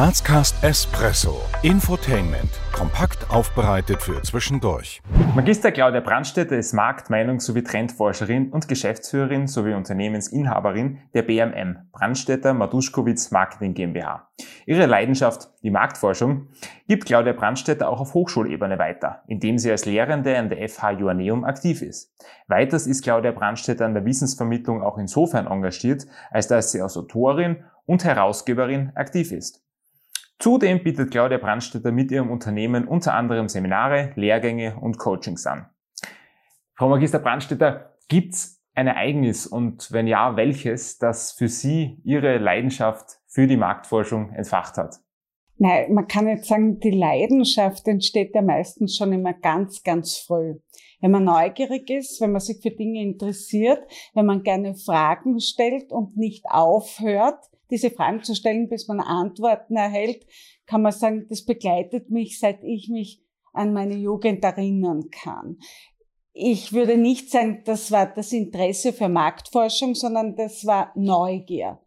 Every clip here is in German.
Grazcast Espresso. Infotainment. Kompakt aufbereitet für zwischendurch. Magister Claudia Brandstätter ist Markt-, Meinungs- sowie Trendforscherin und Geschäftsführerin sowie Unternehmensinhaberin der BMM, Brandstätter Maduschkowitz Marketing GmbH. Ihre Leidenschaft, die Marktforschung, gibt Claudia Brandstätter auch auf Hochschulebene weiter, indem sie als Lehrende an der FH Joanneum aktiv ist. Weiters ist Claudia Brandstätter an der Wissensvermittlung auch insofern engagiert, als dass sie als Autorin und Herausgeberin aktiv ist. Zudem bietet Claudia Brandstätter mit ihrem Unternehmen unter anderem Seminare, Lehrgänge und Coachings an. Frau Magister Brandstätter, gibt's ein Ereignis und wenn ja, welches, das für Sie Ihre Leidenschaft für die Marktforschung entfacht hat? Nein, man kann nicht sagen, die Leidenschaft entsteht ja meistens schon immer ganz, ganz früh. Wenn man neugierig ist, wenn man sich für Dinge interessiert, wenn man gerne Fragen stellt und nicht aufhört, diese Fragen zu stellen, bis man Antworten erhält, kann man sagen, das begleitet mich, seit ich mich an meine Jugend erinnern kann. Ich würde nicht sagen, das war das Interesse für Marktforschung, sondern das war Neugier.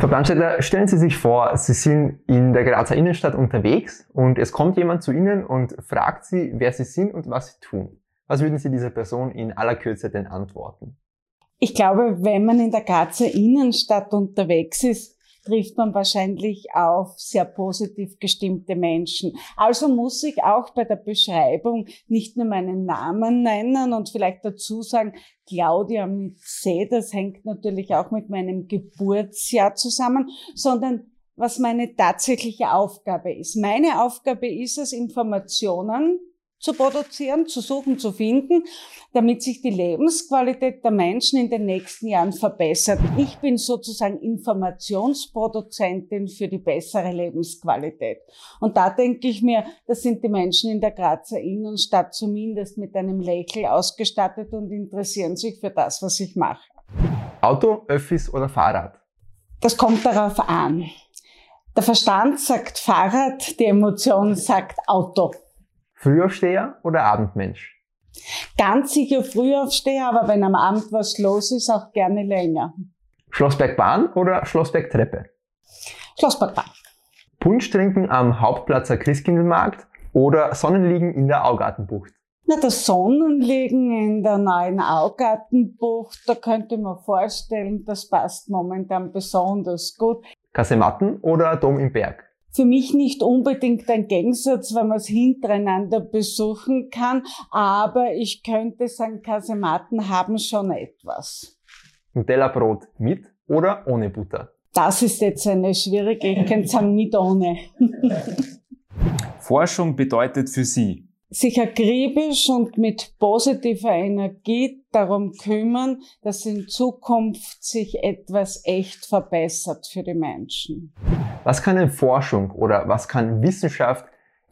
Frau Brandstätter, stellen Sie sich vor, Sie sind in der Grazer Innenstadt unterwegs und es kommt jemand zu Ihnen und fragt Sie, wer Sie sind und was Sie tun. Was würden Sie dieser Person in aller Kürze denn antworten? Ich glaube, wenn man in der Grazer Innenstadt unterwegs ist, trifft man wahrscheinlich auf sehr positiv gestimmte Menschen. Also muss ich auch bei der Beschreibung nicht nur meinen Namen nennen und vielleicht dazu sagen, Claudia mit C, das hängt natürlich auch mit meinem Geburtsjahr zusammen, sondern was meine tatsächliche Aufgabe ist. Meine Aufgabe ist es, Informationen zu produzieren, zu suchen, zu finden, damit sich die Lebensqualität der Menschen in den nächsten Jahren verbessert. Ich bin sozusagen Informationsproduzentin für die bessere Lebensqualität. Und da denke ich mir, das sind die Menschen in der Grazer Innenstadt zumindest mit einem Lächeln ausgestattet und interessieren sich für das, was ich mache. Auto, Öffis oder Fahrrad? Das kommt darauf an. Der Verstand sagt Fahrrad, die Emotion sagt Auto. Frühaufsteher oder Abendmensch? Ganz sicher Frühaufsteher, aber wenn am Abend was los ist, auch gerne länger. Schlossbergbahn oder Schlossbergtreppe? Schlossbergbahn. Punsch trinken am Hauptplatzer Christkindlmarkt oder Sonnenliegen in der Augartenbucht? Na, das Sonnenliegen in der neuen Augartenbucht, da könnte man vorstellen, das passt momentan besonders gut. Kasematten oder Dom im Berg? Für mich nicht unbedingt ein Gegensatz, wenn man es hintereinander besuchen kann, aber ich könnte sagen, Kasematten haben schon etwas. Nutella-Brot mit oder ohne Butter? Das ist jetzt eine schwierige, ich könnte sagen mit ohne. Forschung bedeutet für Sie sich akribisch und mit positiver Energie darum kümmern, dass in Zukunft sich etwas echt verbessert für die Menschen. Was kann denn Forschung oder was kann Wissenschaft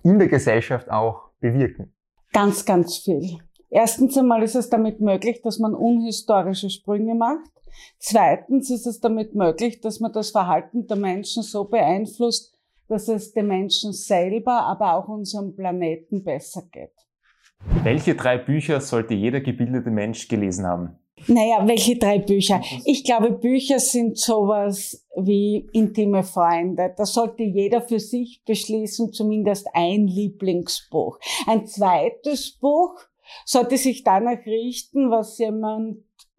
in der Gesellschaft auch bewirken? Ganz, ganz viel. Erstens einmal ist es damit möglich, dass man unhistorische Sprünge macht. Zweitens ist es damit möglich, dass man das Verhalten der Menschen so beeinflusst, dass es den Menschen selber, aber auch unserem Planeten besser geht. Welche drei Bücher sollte jeder gebildete Mensch gelesen haben? Naja, welche drei Bücher? Ich glaube, Bücher sind sowas wie intime Freunde. Da sollte jeder für sich beschließen, zumindest ein Lieblingsbuch. Ein zweites Buch sollte sich danach richten, was jemand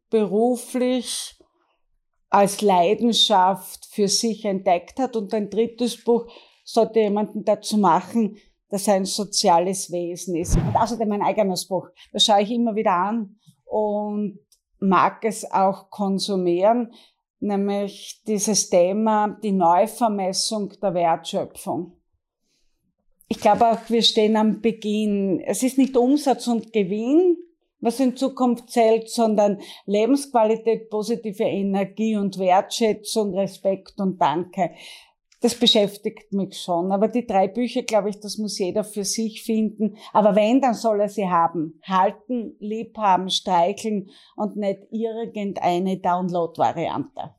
beruflich als Leidenschaft für sich entdeckt hat. Und ein drittes Buch sollte jemanden dazu machen, dass er ein soziales Wesen ist. Und außerdem mein eigenes Buch. Das schaue ich immer wieder an und mag es auch konsumieren, nämlich dieses Thema, die Neuvermessung der Wertschöpfung. Ich glaube auch, wir stehen am Beginn. Es ist nicht Umsatz und Gewinn, was in Zukunft zählt, sondern Lebensqualität, positive Energie und Wertschätzung, Respekt und Danke. Das beschäftigt mich schon. Aber die drei Bücher, glaube ich, das muss jeder für sich finden. Aber wenn, dann soll er sie haben. Halten, liebhaben, streicheln und nicht irgendeine Download-Variante.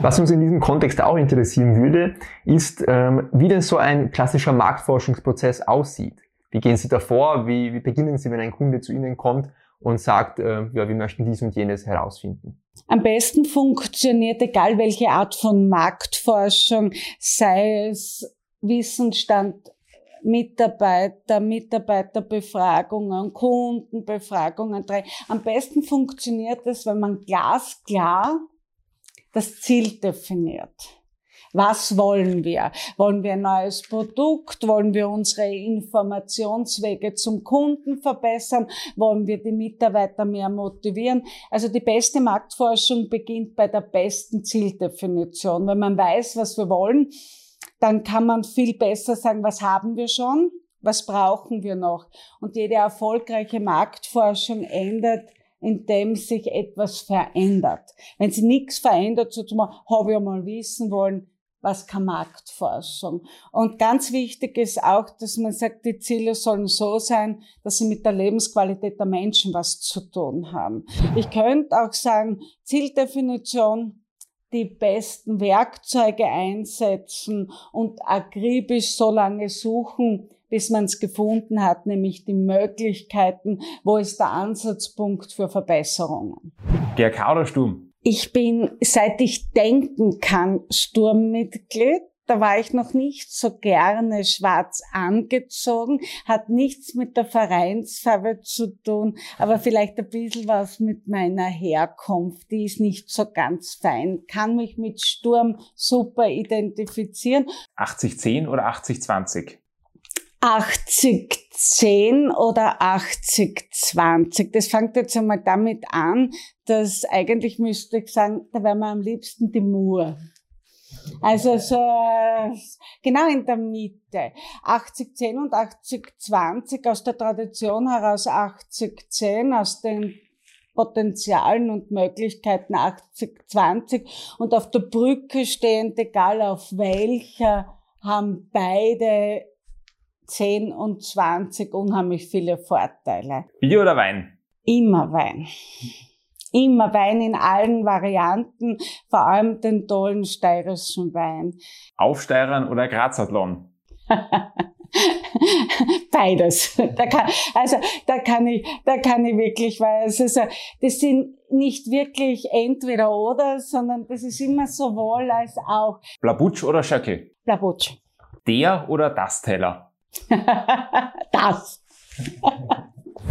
Was uns in diesem Kontext auch interessieren würde, ist, ähm, wie denn so ein klassischer Marktforschungsprozess aussieht. Wie gehen Sie davor? Wie, wie beginnen Sie, wenn ein Kunde zu Ihnen kommt und sagt, äh, ja, wir möchten dies und jenes herausfinden. Am besten funktioniert, egal welche Art von Marktforschung, sei es Wissensstand Mitarbeiter, Mitarbeiterbefragungen, Kundenbefragungen. Am besten funktioniert es, wenn man glasklar das Ziel definiert. Was wollen wir? Wollen wir ein neues Produkt? Wollen wir unsere Informationswege zum Kunden verbessern? Wollen wir die Mitarbeiter mehr motivieren? Also die beste Marktforschung beginnt bei der besten Zieldefinition. Wenn man weiß, was wir wollen, dann kann man viel besser sagen, was haben wir schon? Was brauchen wir noch? Und jede erfolgreiche Marktforschung ändert indem sich etwas verändert. Wenn sie nichts verändert, so zum Beispiel, habe ich mal wissen wollen, was kann Marktforschung? Und ganz wichtig ist auch, dass man sagt, die Ziele sollen so sein, dass sie mit der Lebensqualität der Menschen was zu tun haben. Ich könnte auch sagen, Zieldefinition, die besten Werkzeuge einsetzen und akribisch so lange suchen, bis man es gefunden hat, nämlich die Möglichkeiten, wo ist der Ansatzpunkt für Verbesserungen. Oder Sturm? Ich bin, seit ich denken kann, Sturmmitglied. Da war ich noch nicht so gerne schwarz angezogen, hat nichts mit der Vereinsfarbe zu tun, aber vielleicht ein bisschen was mit meiner Herkunft. Die ist nicht so ganz fein. Kann mich mit Sturm super identifizieren. 80-10 oder 80-20? 80-10 oder 80-20. Das fängt jetzt einmal damit an, dass eigentlich müsste ich sagen, da wären wir am liebsten die Mur. Also so genau in der Mitte. 80-10 und 80-20 aus der Tradition heraus 80-10, aus den Potenzialen und Möglichkeiten 80-20 und auf der Brücke stehend, egal auf welcher, haben beide 10 und 20 unheimlich viele Vorteile. Bier oder Wein? Immer Wein. Immer Wein in allen Varianten, vor allem den tollen steirischen Wein. Aufsteirern oder Grazathlon? Beides. Da kann, also da kann ich, da kann ich wirklich, weil es ist, das sind nicht wirklich entweder oder, sondern das ist immer sowohl als auch. Blabutsch oder Schöckel? Blabutsch. Der oder das Teller? das.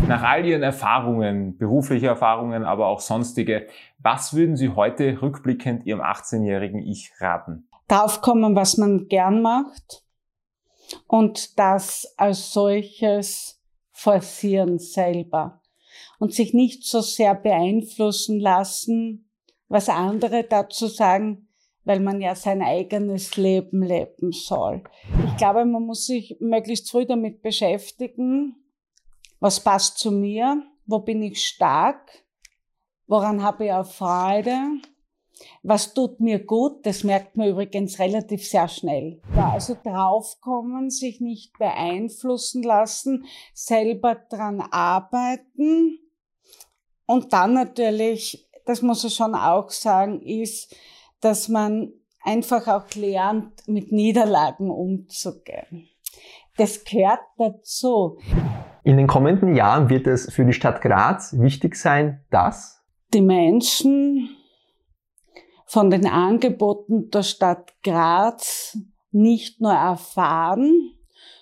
Nach all Ihren Erfahrungen, berufliche Erfahrungen, aber auch sonstige, was würden Sie heute rückblickend Ihrem 18-jährigen Ich raten? Draufkommen, was man gern macht und das als solches forcieren selber und sich nicht so sehr beeinflussen lassen, was andere dazu sagen, weil man ja sein eigenes Leben leben soll. Ich glaube, man muss sich möglichst früh damit beschäftigen, was passt zu mir, wo bin ich stark, woran habe ich auch Freude, was tut mir gut, das merkt man übrigens relativ sehr schnell. Ja, also draufkommen, sich nicht beeinflussen lassen, selber dran arbeiten und dann natürlich, das muss ich schon auch sagen, ist, dass man einfach auch lernt, mit Niederlagen umzugehen. Das gehört dazu. In den kommenden Jahren wird es für die Stadt Graz wichtig sein, dass die Menschen von den Angeboten der Stadt Graz nicht nur erfahren,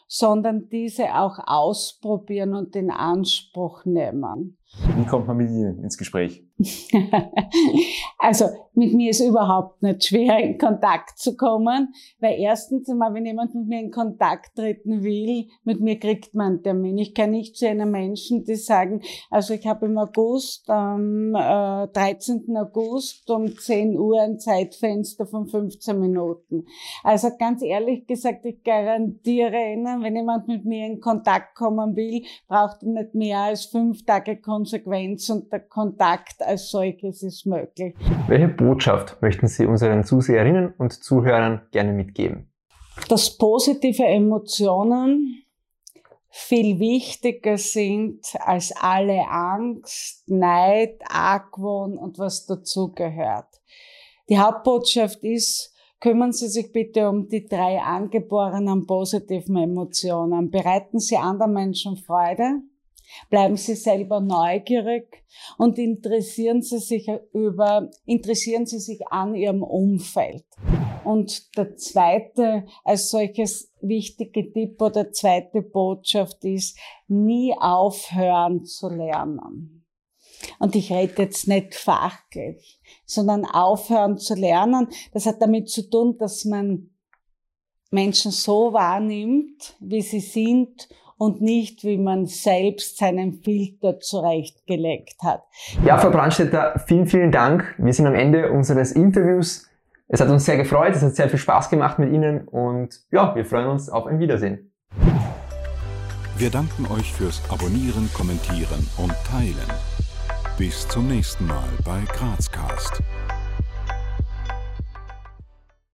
sondern diese auch ausprobieren und in Anspruch nehmen. Wie kommt man mit Ihnen ins Gespräch? also mit mir ist überhaupt nicht schwer, in Kontakt zu kommen, weil erstens einmal, wenn jemand mit mir in Kontakt treten will, mit mir kriegt man einen Termin. Ich kann nicht zu einem Menschen, die sagen, also ich habe im August, am äh, 13. August um 10 Uhr ein Zeitfenster von 15 Minuten. Also ganz ehrlich gesagt, ich garantiere Ihnen, wenn jemand mit mir in Kontakt kommen will, braucht er nicht mehr als fünf Tage Konsequenz und der Kontakt als solches ist möglich. Welche Botschaft möchten Sie unseren Zuseherinnen und Zuhörern gerne mitgeben? Dass positive Emotionen viel wichtiger sind als alle Angst, Neid, Argwohn und was dazugehört. Die Hauptbotschaft ist, kümmern Sie sich bitte um die drei angeborenen positiven Emotionen. Bereiten Sie anderen Menschen Freude, Bleiben Sie selber neugierig und interessieren Sie sich über, interessieren Sie sich an Ihrem Umfeld. Und der zweite, als solches wichtige Tipp oder zweite Botschaft ist, nie aufhören zu lernen. Und ich rede jetzt nicht fachlich, sondern aufhören zu lernen. Das hat damit zu tun, dass man Menschen so wahrnimmt, wie sie sind und nicht, wie man selbst seinen Filter zurechtgelegt hat. Ja, Frau Brandstätter, vielen, vielen Dank. Wir sind am Ende unseres Interviews. Es hat uns sehr gefreut, es hat sehr viel Spaß gemacht mit Ihnen und ja, wir freuen uns auf ein Wiedersehen. Wir danken euch fürs Abonnieren, Kommentieren und Teilen. Bis zum nächsten Mal bei Grazcast.